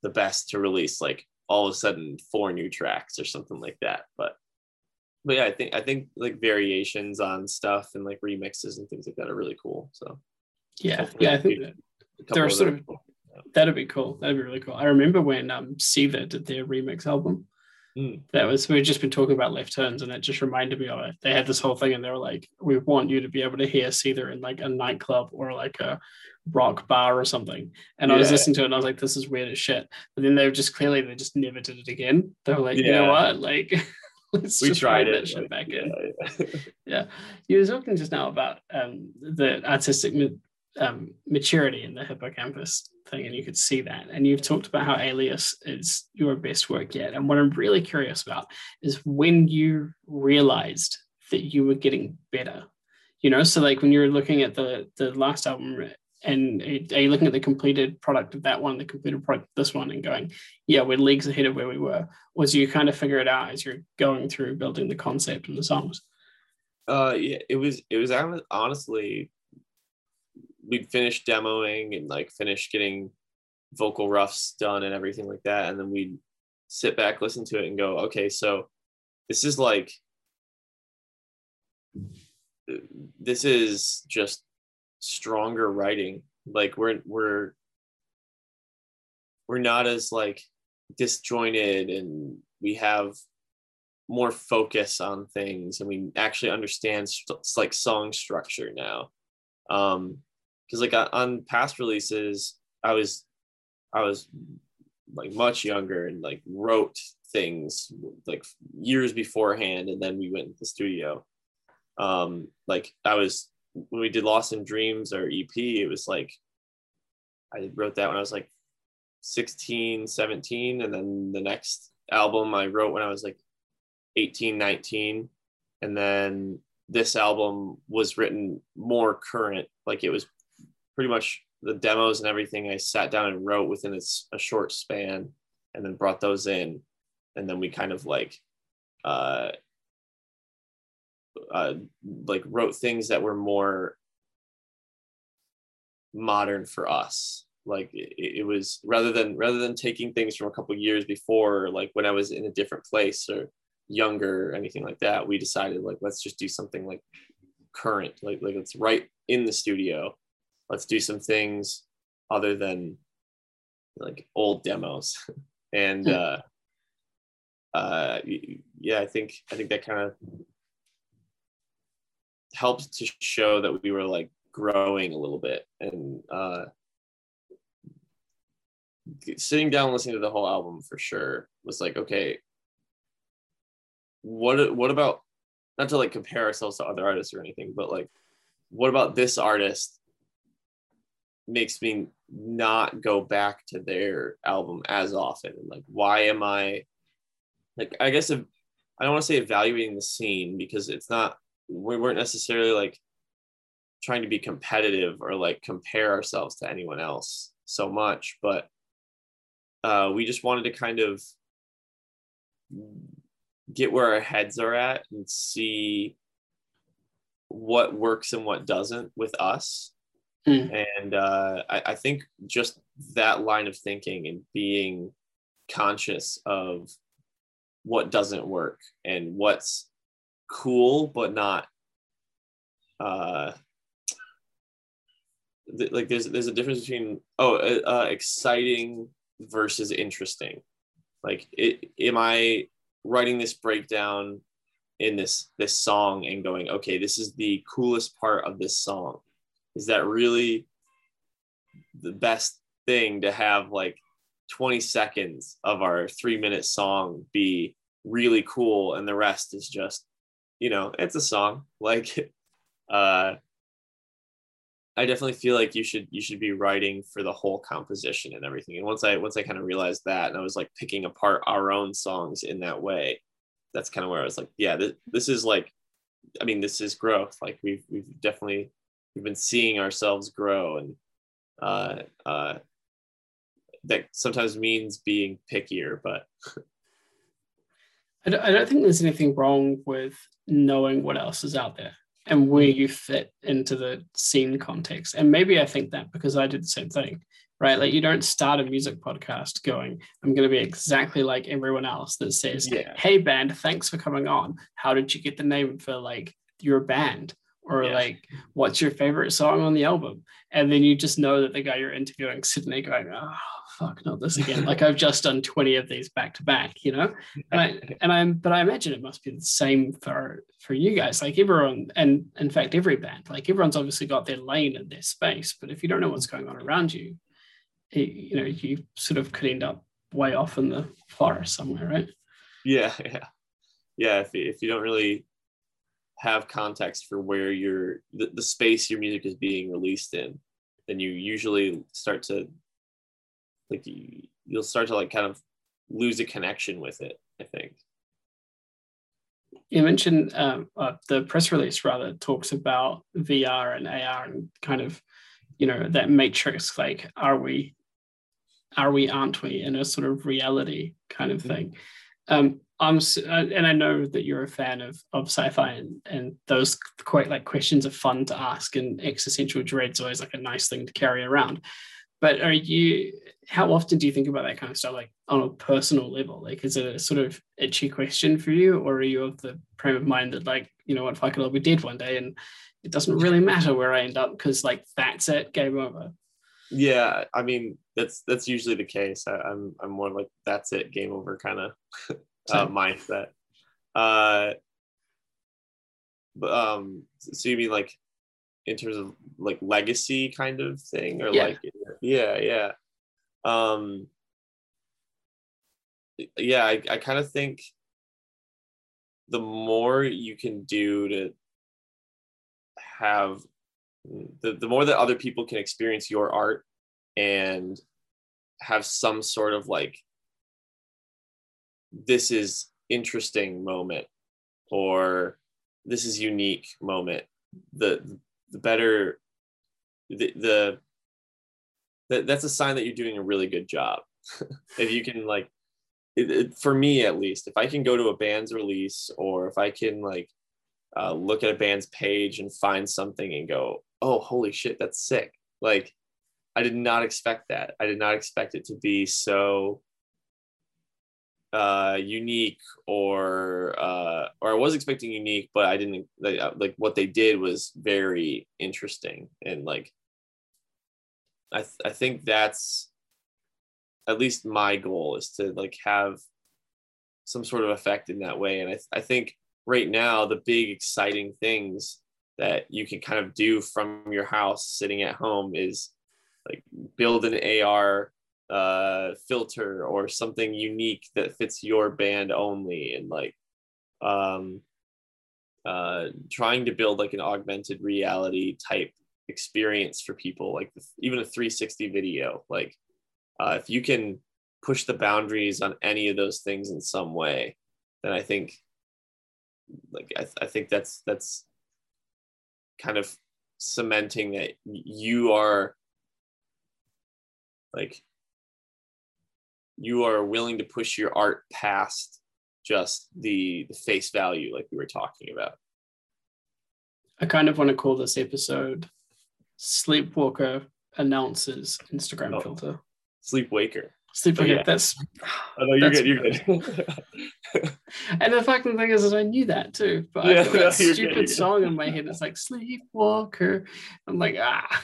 Speaker 2: the best to release like all of a sudden four new tracks or something like that. But but yeah i think i think like variations on stuff and like remixes and things like that are really cool. So
Speaker 1: yeah yeah i think there are sort of that'd be cool that'd be really cool. I remember when um Seether did their remix album Mm. That was we've just been talking about left turns, and it just reminded me of it. They had this whole thing, and they were like, "We want you to be able to hear us either in like a nightclub or like a rock bar or something." And yeah. I was listening to it, and I was like, "This is weird as shit." But then they were just clearly they just never did it again. They were like, yeah. "You know what? Like, (laughs) let's we just tried it. That shit back yeah, in." Yeah. (laughs) yeah, you were talking just now about um, the artistic um, maturity in the Hippo Campus thing, and you could see that. And you've talked about how Alias is your best work yet. And what I'm really curious about is when you realized that you were getting better. You know, so like when you're looking at the the last album, and are you looking at the completed product of that one, the completed product of this one, and going, yeah, we're leagues ahead of where we were? Was you kind of figure it out as you're going through building the concept and the songs?
Speaker 2: Uh, yeah, it was it was honestly we'd finish demoing and like finish getting vocal roughs done and everything like that and then we'd sit back listen to it and go okay so this is like this is just stronger writing. Like we're we're we're not as like disjointed and we have more focus on things and we actually understand st- like song structure now. Um because like on past releases i was i was like much younger and like wrote things like years beforehand and then we went to the studio. Um like i was when we did lost in dreams or ep it was like i wrote that when i was like 16 17 and then the next album i wrote when i was like 18 19 and then this album was written more current like it was pretty much the demos and everything I sat down and wrote within a, a short span and then brought those in. And then we kind of like, uh, uh, like wrote things that were more modern for us. Like it, it was rather than rather than taking things from a couple years before, like when I was in a different place or younger or anything like that, we decided like let's just do something like current, like like it's right in the studio let's do some things other than like old demos (laughs) and hmm. uh uh yeah i think i think that kind of helped to show that we were like growing a little bit and uh sitting down listening to the whole album for sure was like okay what what about not to like compare ourselves to other artists or anything but like what about this artist makes me not go back to their album as often. Like why am i like i guess if i don't want to say evaluating the scene because it's not we weren't necessarily like trying to be competitive or like compare ourselves to anyone else so much but uh, we just wanted to kind of get where our heads are at and see what works and what doesn't with us Mm. And uh, I, I think just that line of thinking and being conscious of what doesn't work and what's cool but not uh th- like there's there's a difference between oh uh, uh exciting versus interesting like it am i writing this breakdown in this this song and going okay this is the coolest part of this song is that really the best thing to have like 20 seconds of our three minute song be really cool and the rest is just you know it's a song. (laughs) Like uh i definitely feel like you should you should be writing for the whole composition and everything. And once i once i kind of realized that and i was like picking apart our own songs in that way that's kind of where i was like yeah this, this is like i mean this is growth. Like we've we've definitely we've been seeing ourselves grow and uh, uh, that sometimes means being pickier but
Speaker 1: I don't, I don't think there's anything wrong with knowing what else is out there and where you fit into the scene context. And maybe i think that because i did the same thing right? Like you don't start a music podcast going i'm going to be exactly like everyone else that says yeah. hey band thanks for coming on. How did you get the name for like your band or yeah. like what's your favorite song on the album? And then you just know that the guy you're interviewing sitting there going oh fuck not this again. Like i've just done 20 of these back to back you know? And i (laughs) and i'm but i imagine it must be the same for for you guys. Like everyone and in fact every band like everyone's obviously got their lane and their space but if you don't know what's going on around you it, you know you sort of could end up way off in the forest somewhere right?
Speaker 2: Yeah (laughs) yeah. Yeah if, if you don't really have context for where your the, the space your music is being released in then you usually start to like you, you'll start to like kind of lose a connection with it i think.
Speaker 1: You mentioned um, uh, the press release rather talks about vr and ar and kind of you know that matrix like are we are we aren't we in a sort of reality kind of thing. Um, I'm uh, and I know that you're a fan of of sci-fi and, and those quite like questions are fun to ask and existential dread's always like a nice thing to carry around. But are you how often do you think about that kind of stuff like on a personal level? Like is it a sort of itchy question for you or are you of the frame of mind that like, you know what, fuck it, I'll be dead one day and it doesn't really matter where I end up because like that's it, game over.
Speaker 2: Yeah, I mean that's that's usually the case. I, I'm, I'm more like that's it, game over kind of (laughs) uh, mindset. Uh, but um, so you mean like in terms of like legacy kind of thing, or yeah. like yeah, yeah, um, yeah. I I kind of think the more you can do to have the, the more that other people can experience your art and have some sort of like this is interesting moment or this is unique moment. The the better the, the that, that's a sign that you're doing a really good job. (laughs) If you can like it, it, for me at least if i can go to a band's release or if i can like uh, look at a band's page and find something and go oh holy shit that's sick. Like i did not expect that. I did not expect it to be so uh, unique or uh, or I was expecting unique, but I didn't like, uh, like what they did was very interesting and like I th- I think that's at least my goal is to like have some sort of effect in that way. And I, th- I think right now the big exciting things that you can kind of do from your house sitting at home is like build an AR uh filter or something unique that fits your band only and like um uh trying to build like an augmented reality type experience for people like even a 360 video. Like uh, if you can push the boundaries on any of those things in some way then i think like i, th- I think that's that's kind of cementing that you are like you are willing to push your art past just the the face value like we were talking about
Speaker 1: i kind of want to call this episode sleepwalker announces instagram oh, filter
Speaker 2: sleepwaker
Speaker 1: sleepwaker oh, yeah. that's
Speaker 2: oh, no, you're good you're good (laughs) (laughs)
Speaker 1: and the fucking thing is, is I knew that too, but yeah, I got that (laughs) stupid good, song in my head. It's like Sleepwalker. I'm like, ah.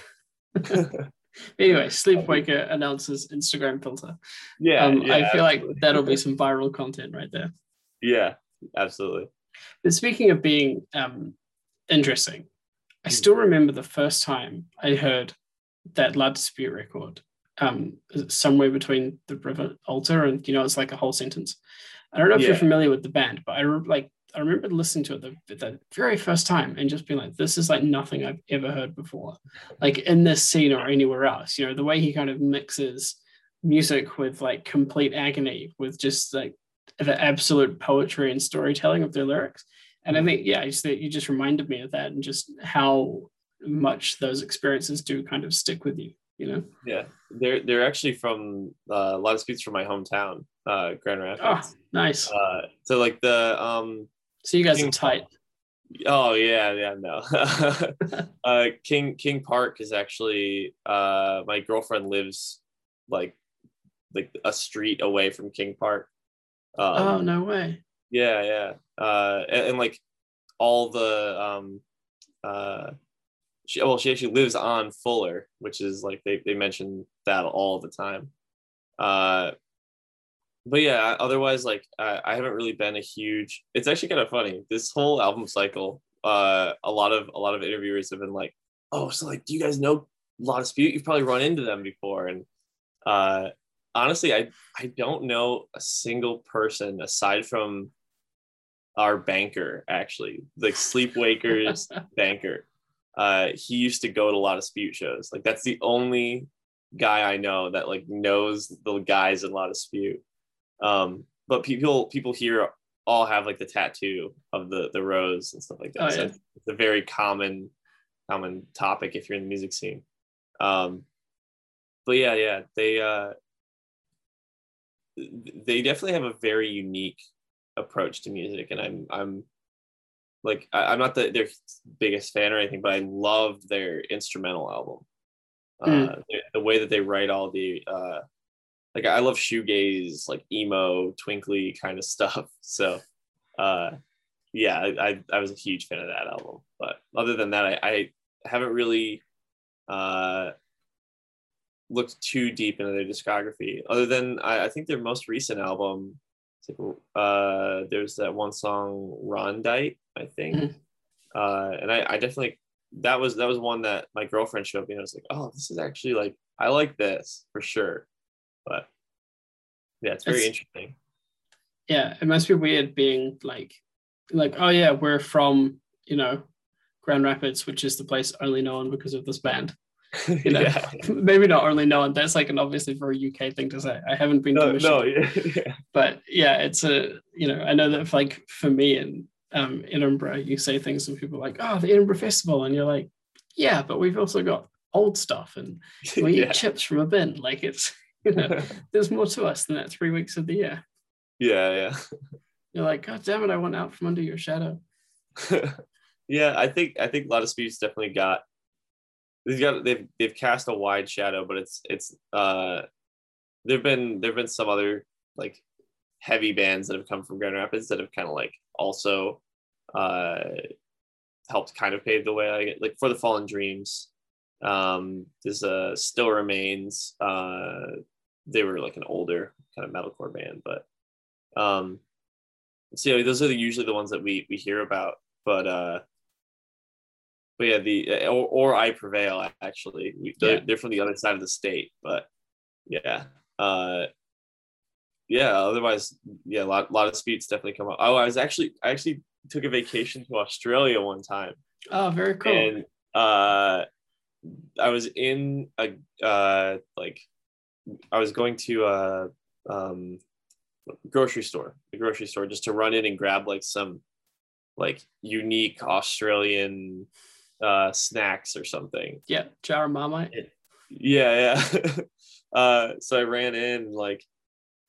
Speaker 1: Anyway, Sleepwaker announces Instagram filter.
Speaker 2: Yeah,
Speaker 1: um,
Speaker 2: yeah
Speaker 1: I feel like that'll be (laughs) some viral content right there.
Speaker 2: Yeah, absolutely.
Speaker 1: But speaking of being um, interesting, I hmm. still remember the first time I heard that La Dispute record, um, somewhere between the river altar and you know it's like a whole sentence. I don't know if yeah. you're familiar with the band, but I like I remember listening to it the, the very first time and just being like, this is like nothing I've ever heard before, like in this scene or anywhere else. You know, the way he kind of mixes music with like complete agony, with just like the absolute poetry and storytelling of their lyrics. And I think, yeah, just, you just reminded me of that and just how much those experiences do kind of stick with you, you know?
Speaker 2: Yeah, they're they're actually from uh, La Dispute's from my hometown, uh, Grand Rapids.
Speaker 1: Oh, nice.
Speaker 2: Uh, so like the um
Speaker 1: so you guys King are tight.
Speaker 2: Oh yeah, yeah, no. (laughs) uh, King King Park is actually uh, my girlfriend lives like like a street away from King Park.
Speaker 1: Um, oh no way.
Speaker 2: Yeah, yeah, uh, and, and like all the um, uh, she well she actually lives on Fuller, which is like they they mention that all the time. Uh, but yeah, otherwise, like I, I haven't really been a huge. It's actually kind of funny. This whole album cycle, uh, a lot of a lot of interviewers have been like, "Oh, so like, do you guys know La Dispute? You've probably run into them before." And uh, honestly, I I don't know a single person aside from our banker, actually, like Sleepwakers (laughs) banker. Uh, he used to go to La Dispute shows. Like that's the only guy I know that like knows the guys in La Dispute. Um, but people people here all have like the tattoo of the the rose and stuff like that. Oh, so yeah. it's a very common common topic if you're in the music scene. Um, but yeah, yeah, they uh, they definitely have a very unique approach to music, and I'm I'm like I, am not the, their biggest fan or anything, but I loved their instrumental album. Mm. Uh, the, the, way that they write all the uh, like I love shoegaze, like emo, twinkly kind of (laughs) stuff. So uh yeah, I, I was a huge fan of that album. But other than that, I, I haven't really uh looked too deep into their discography. Other than I, I think their most recent album, like, uh there's that one song Rhodonite, I think. Mm-hmm. Uh and I, I definitely that was that was one that my girlfriend showed me. and I was like, oh, this is actually like I like this for sure. But yeah, it's very it's, interesting.
Speaker 1: Yeah, it must be weird being like, like, oh yeah, we're from you know Grand Rapids, which is the place only known because of this band. (laughs) You know, yeah. (laughs) maybe not only known. That's like an obviously very UK thing to say. I haven't been
Speaker 2: no, no, yeah, (laughs) yeah.
Speaker 1: but yeah, it's a you know I know that if, like for me in um, Edinburgh, you say things and people are like, oh, the Edinburgh Festival, and you're like, yeah, but we've also got old stuff and we yeah. eat chips from a bin. Like it's you (laughs) know, there's more to us than that three weeks of the year.
Speaker 2: Yeah, yeah.
Speaker 1: You're like, God damn it, I went out from under your shadow. (laughs)
Speaker 2: yeah, I think I think La Dispute's definitely got they've got they've they've cast a wide shadow, but it's it's uh there've been there've been some other like heavy bands that have come from Grand Rapids that have kind of like also uh helped kind of pave the way. I get like for the Fallen Dreams um, there's a Still Remains. Uh, they were like an older kind of metalcore band, but um, so those are the, usually the ones that we we hear about. But uh, but yeah, the or, or I Prevail actually. We, they're, yeah. they're from the other side of the state, but yeah. Uh, yeah. Otherwise, yeah, a lot, lot of speeds definitely come up. Oh, I was actually, I actually took a vacation to Australia one time.
Speaker 1: Oh, very cool.
Speaker 2: And uh, I was in a uh like I was going to a um grocery store, the grocery store, just to run in and grab like some like unique Australian uh snacks or something.
Speaker 1: Yeah, jar Marmite.
Speaker 2: Yeah, yeah. (laughs) uh so I ran in like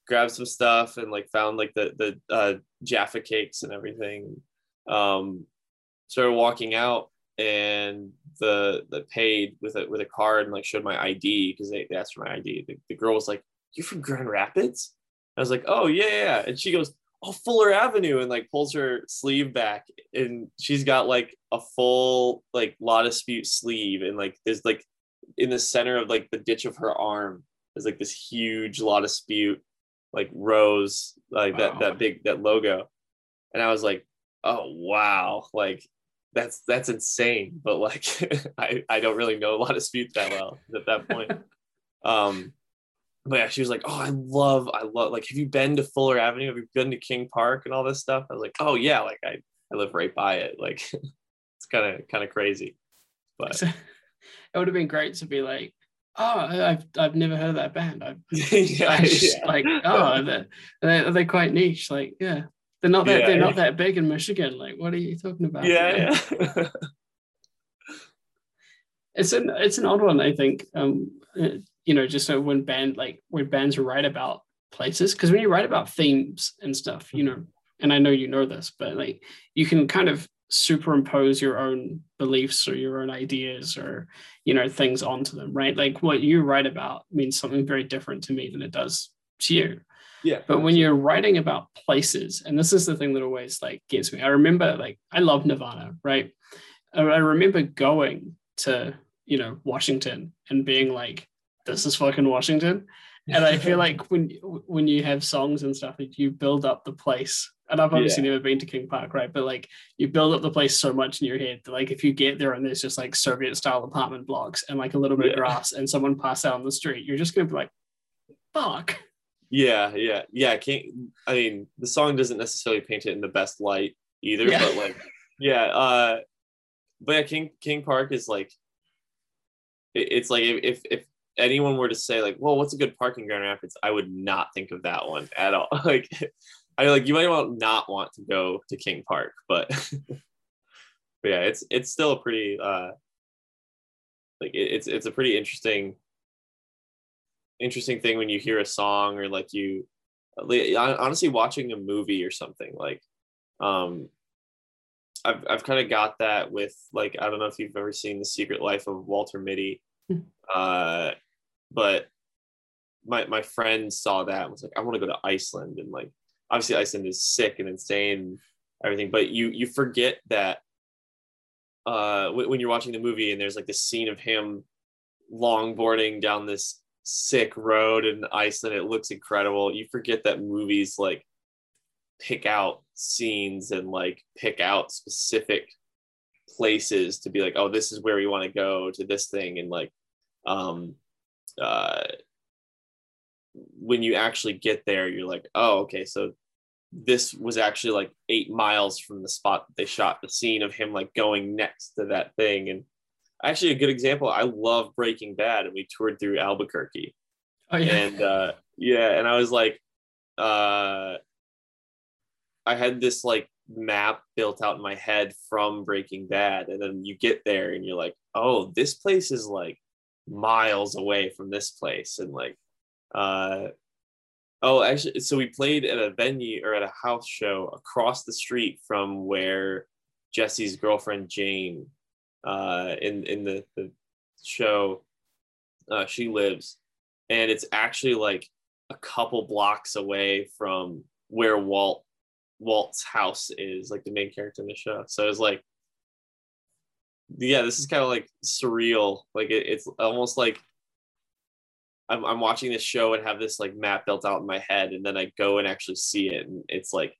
Speaker 2: grabbed some stuff and like found like the the uh Jaffa cakes and everything. Um started walking out and the the paid with a with a card and like showed my ID because they, they asked for my ID. The, the girl was like, "You from Grand Rapids?" I was like, "Oh yeah, yeah," and she goes, "Oh Fuller Avenue," and like pulls her sleeve back, and she's got like a full like La Dispute sleeve, and like there's like in the center of like the ditch of her arm there's like this huge La Dispute like rose like that that big that logo, and I was like, "Oh wow!" Like that's that's insane but like (laughs) I, I don't really know a lot of disputes that well at that point (laughs) um but yeah she was like oh i love i love like have you been to fuller avenue have you been to king park and all this stuff i was like oh yeah like i i live right by it like (laughs) it's kind of kind of crazy but
Speaker 1: it would have been great to be like, oh, I've I've never heard of that band. I've
Speaker 2: yeah,
Speaker 1: just,
Speaker 2: yeah.
Speaker 1: like, oh, they're, they're, they're quite niche. Like, yeah, they're not that
Speaker 2: Yeah,
Speaker 1: they're
Speaker 2: yeah.
Speaker 1: not that big in Michigan. Like, what are you talking about?
Speaker 2: yeah yeah (laughs)
Speaker 1: it's an it's an odd one i think um uh, you know just so when band like when bands write about places because when you write about themes and stuff you know and i know you know this but like you can kind of superimpose your own beliefs or your own ideas or you know things onto them right like what you write about means something very different to me than it does to you
Speaker 2: yeah
Speaker 1: but when you're writing about places, and this is the thing that always like gets me. I remember like I love Nirvana, right? I, remember going to you know Washington and being like, "This is fucking Washington," and I feel (laughs) like when when you have songs and stuff, like you build up the place. And I've obviously never been to King Park, right? But like you build up the place so much in your head that like if you get there and there's just like Soviet style apartment blocks and like a little bit
Speaker 2: Yeah.
Speaker 1: of grass and someone pass out on the street, you're just gonna be like, "Fuck."
Speaker 2: Yeah, yeah, yeah. Can't I mean the song doesn't necessarily paint it in the best light either,
Speaker 1: Yeah.
Speaker 2: but like, yeah. Uh, but yeah, King King Park is like, it- it's like if if if anyone were to say like, well, what's a good park in Grand Rapids? I would not think of that one at all. (laughs) like, I like you might want not want to go to King Park, but, (laughs) but yeah, it's it's still a pretty uh, like it, it's it's a pretty interesting interesting thing when you hear a song or like you honestly watching a movie or something like um I've I've kind of got that with like I don't know if you've ever seen The Secret Life of Walter Mitty
Speaker 1: Hmm.
Speaker 2: uh but my my friend saw that and was like I want to go to Iceland and like obviously Iceland is sick and insane and everything but you you forget that uh when, when you're watching the movie and there's like this scene of him longboarding down this sick road in Iceland. It looks incredible. You forget that movies like pick out scenes and like pick out specific places to be like, oh, this is where we want to go to this thing. And like, um, uh, when you actually get there, you're like, oh, okay, so this was actually like eight miles from the spot that they shot the scene of him like going next to that thing. And actually, a good example, I love Breaking Bad, and we toured through Albuquerque
Speaker 1: Oh yeah.
Speaker 2: and uh yeah and i was like uh i had this like map built out in my head from breaking bad and then you get there and you're like oh this place is like miles away from this place and like uh oh actually so we played at a venue or at a house show across the street from where jesse's girlfriend jane uh in in the the show uh she lives and it's actually like a couple blocks away from where Walt Walt's house is, like the main character in the show. So it's like, yeah, this is kind of like surreal. Like it, it's almost like I'm, I'm watching this show and have this like map built out in my head, and then I go and actually see it, and it's like,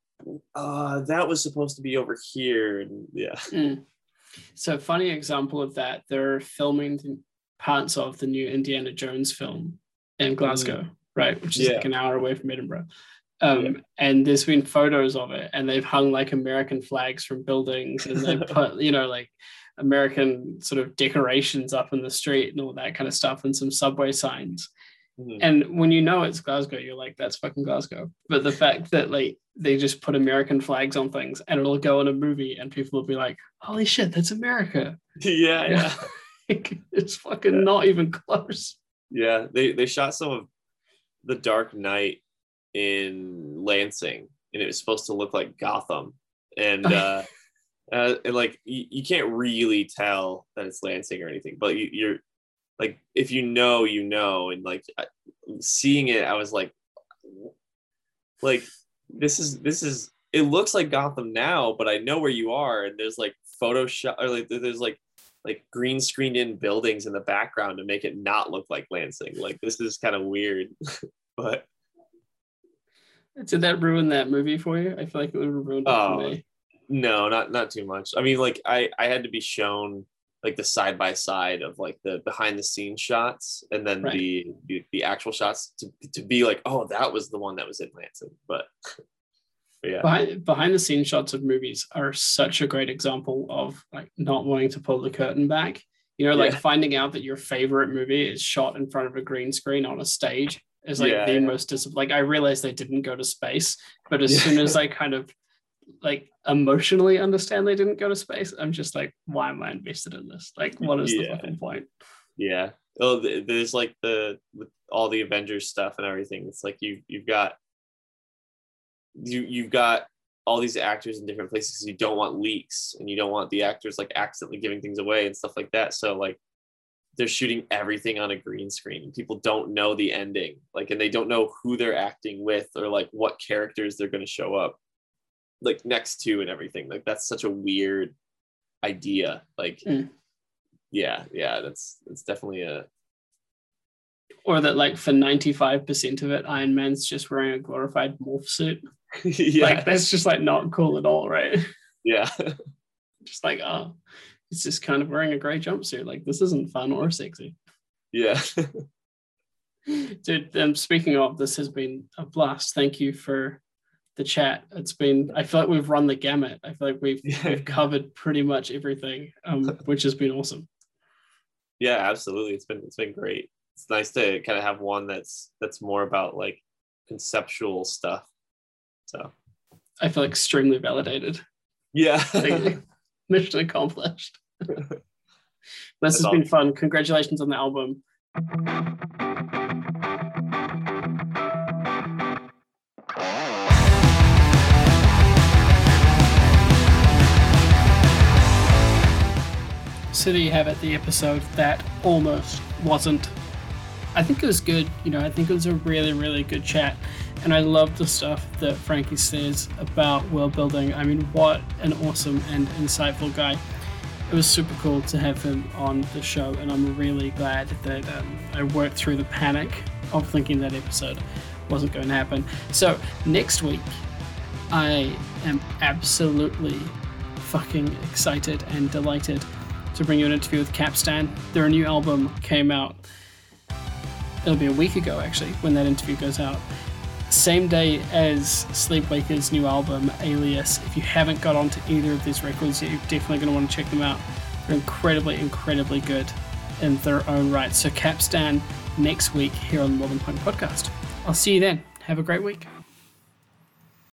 Speaker 2: uh, that was supposed to be over here, and yeah,
Speaker 1: Mm. So, funny example of that, they're filming parts of the new Indiana Jones film in Glasgow, right? Which is
Speaker 2: Yeah.
Speaker 1: like an hour away from Edinburgh. Um, And there's been photos of it, and they've hung like American flags from buildings, and they (laughs) put, you know, like American sort of decorations up in the street and all that kind of stuff, and some subway signs.
Speaker 2: Mhm.
Speaker 1: And when you know it's Glasgow, you're like, that's fucking Glasgow. But the fact that like they just put American flags on things and it'll go in a movie and people will be like, holy shit, that's America. (laughs)
Speaker 2: yeah, (laughs) yeah.
Speaker 1: It's fucking not even close.
Speaker 2: Yeah, they they shot some of the Dark Knight in Lansing, and it was supposed to look like Gotham, and (laughs) uh, uh and like you, you can't really tell that it's Lansing or anything, but you, you're like if you know, you know, and like I- seeing it, I was like, like this is this is it looks like Gotham now, but I know where you are, and there's like Photoshop or like there's like like green screened in buildings in the background to make it not look like Lansing. Like this is kind of weird, (laughs) but
Speaker 1: Did that ruin that movie for you? I feel like it would have ruined it
Speaker 2: Oh.
Speaker 1: for me.
Speaker 2: no, not not too much. I mean, like I I had to be shown like the side by side of like the behind the scenes shots and then
Speaker 1: Right.
Speaker 2: the, the the actual shots to to be like, oh, that was the one that was in Lansing. But, but yeah,
Speaker 1: Behind behind the scenes shots of movies are such a great example of like not wanting to pull the curtain back. You know, like
Speaker 2: Yeah.
Speaker 1: finding out that your favorite movie is shot in front of a green screen on a stage is like
Speaker 2: Yeah,
Speaker 1: the
Speaker 2: yeah.
Speaker 1: most dis- like I realized they didn't go to space, but as soon as (laughs) I kind of like emotionally understand they didn't go to space, I'm just like, why am I invested in this? Like, what is the
Speaker 2: Yeah.
Speaker 1: fucking point?
Speaker 2: yeah. Oh, there's like the with all the Avengers stuff and everything. It's like you you've got you you've got all these actors in different places. you don't want leaks and you don't want the actors like accidentally giving things away and stuff like that. So like they're shooting everything on a green screen and people don't know the ending like and they don't know who they're acting with or like what characters they're going to show up like next to and everything like that's such a weird idea like
Speaker 1: Mm.
Speaker 2: yeah yeah that's it's definitely a
Speaker 1: Or that like for 95% of it, Iron Man's just wearing a glorified morph suit. (laughs)
Speaker 2: yeah
Speaker 1: Like that's just like not cool at all, right? (laughs)
Speaker 2: yeah
Speaker 1: just like, oh, he's just kind of wearing a grey jumpsuit. Like this isn't fun or sexy.
Speaker 2: yeah (laughs)
Speaker 1: Dude, um, speaking of, this has been a blast. Thank you for the chat. It's been, I feel like we've run the gamut. I feel like we've, (laughs)
Speaker 2: Yeah.
Speaker 1: we've covered pretty much everything, um, (laughs) which has been awesome.
Speaker 2: yeah absolutely it's been it's been great it's nice to kind of have one that's that's more about like conceptual stuff so
Speaker 1: I feel extremely validated.
Speaker 2: yeah (laughs)
Speaker 1: mission accomplished. this
Speaker 2: That's
Speaker 1: has been fun. Congratulations on the album. So there you have it, the episode that almost wasn't. I think it was good. You know, I think it was a really, really good chat. And I love the stuff that Frankie says about world building. I mean, what an awesome and insightful guy. It was super cool to have him on the show, and I'm really glad that um, I worked through the panic of thinking that episode wasn't going to happen. So, next week, I am absolutely fucking excited and delighted to bring you an interview with Capstan. Their new album came out, it'll be a week ago actually, when that interview goes out. Same day as Sleepwaker's new album, Alias. If you haven't got onto either of these records yet, you're definitely going to want to check them out. They're incredibly, incredibly good in their own right. So, Capstan next week here on the Modern Punk Podcast. I'll see you then. Have a great week.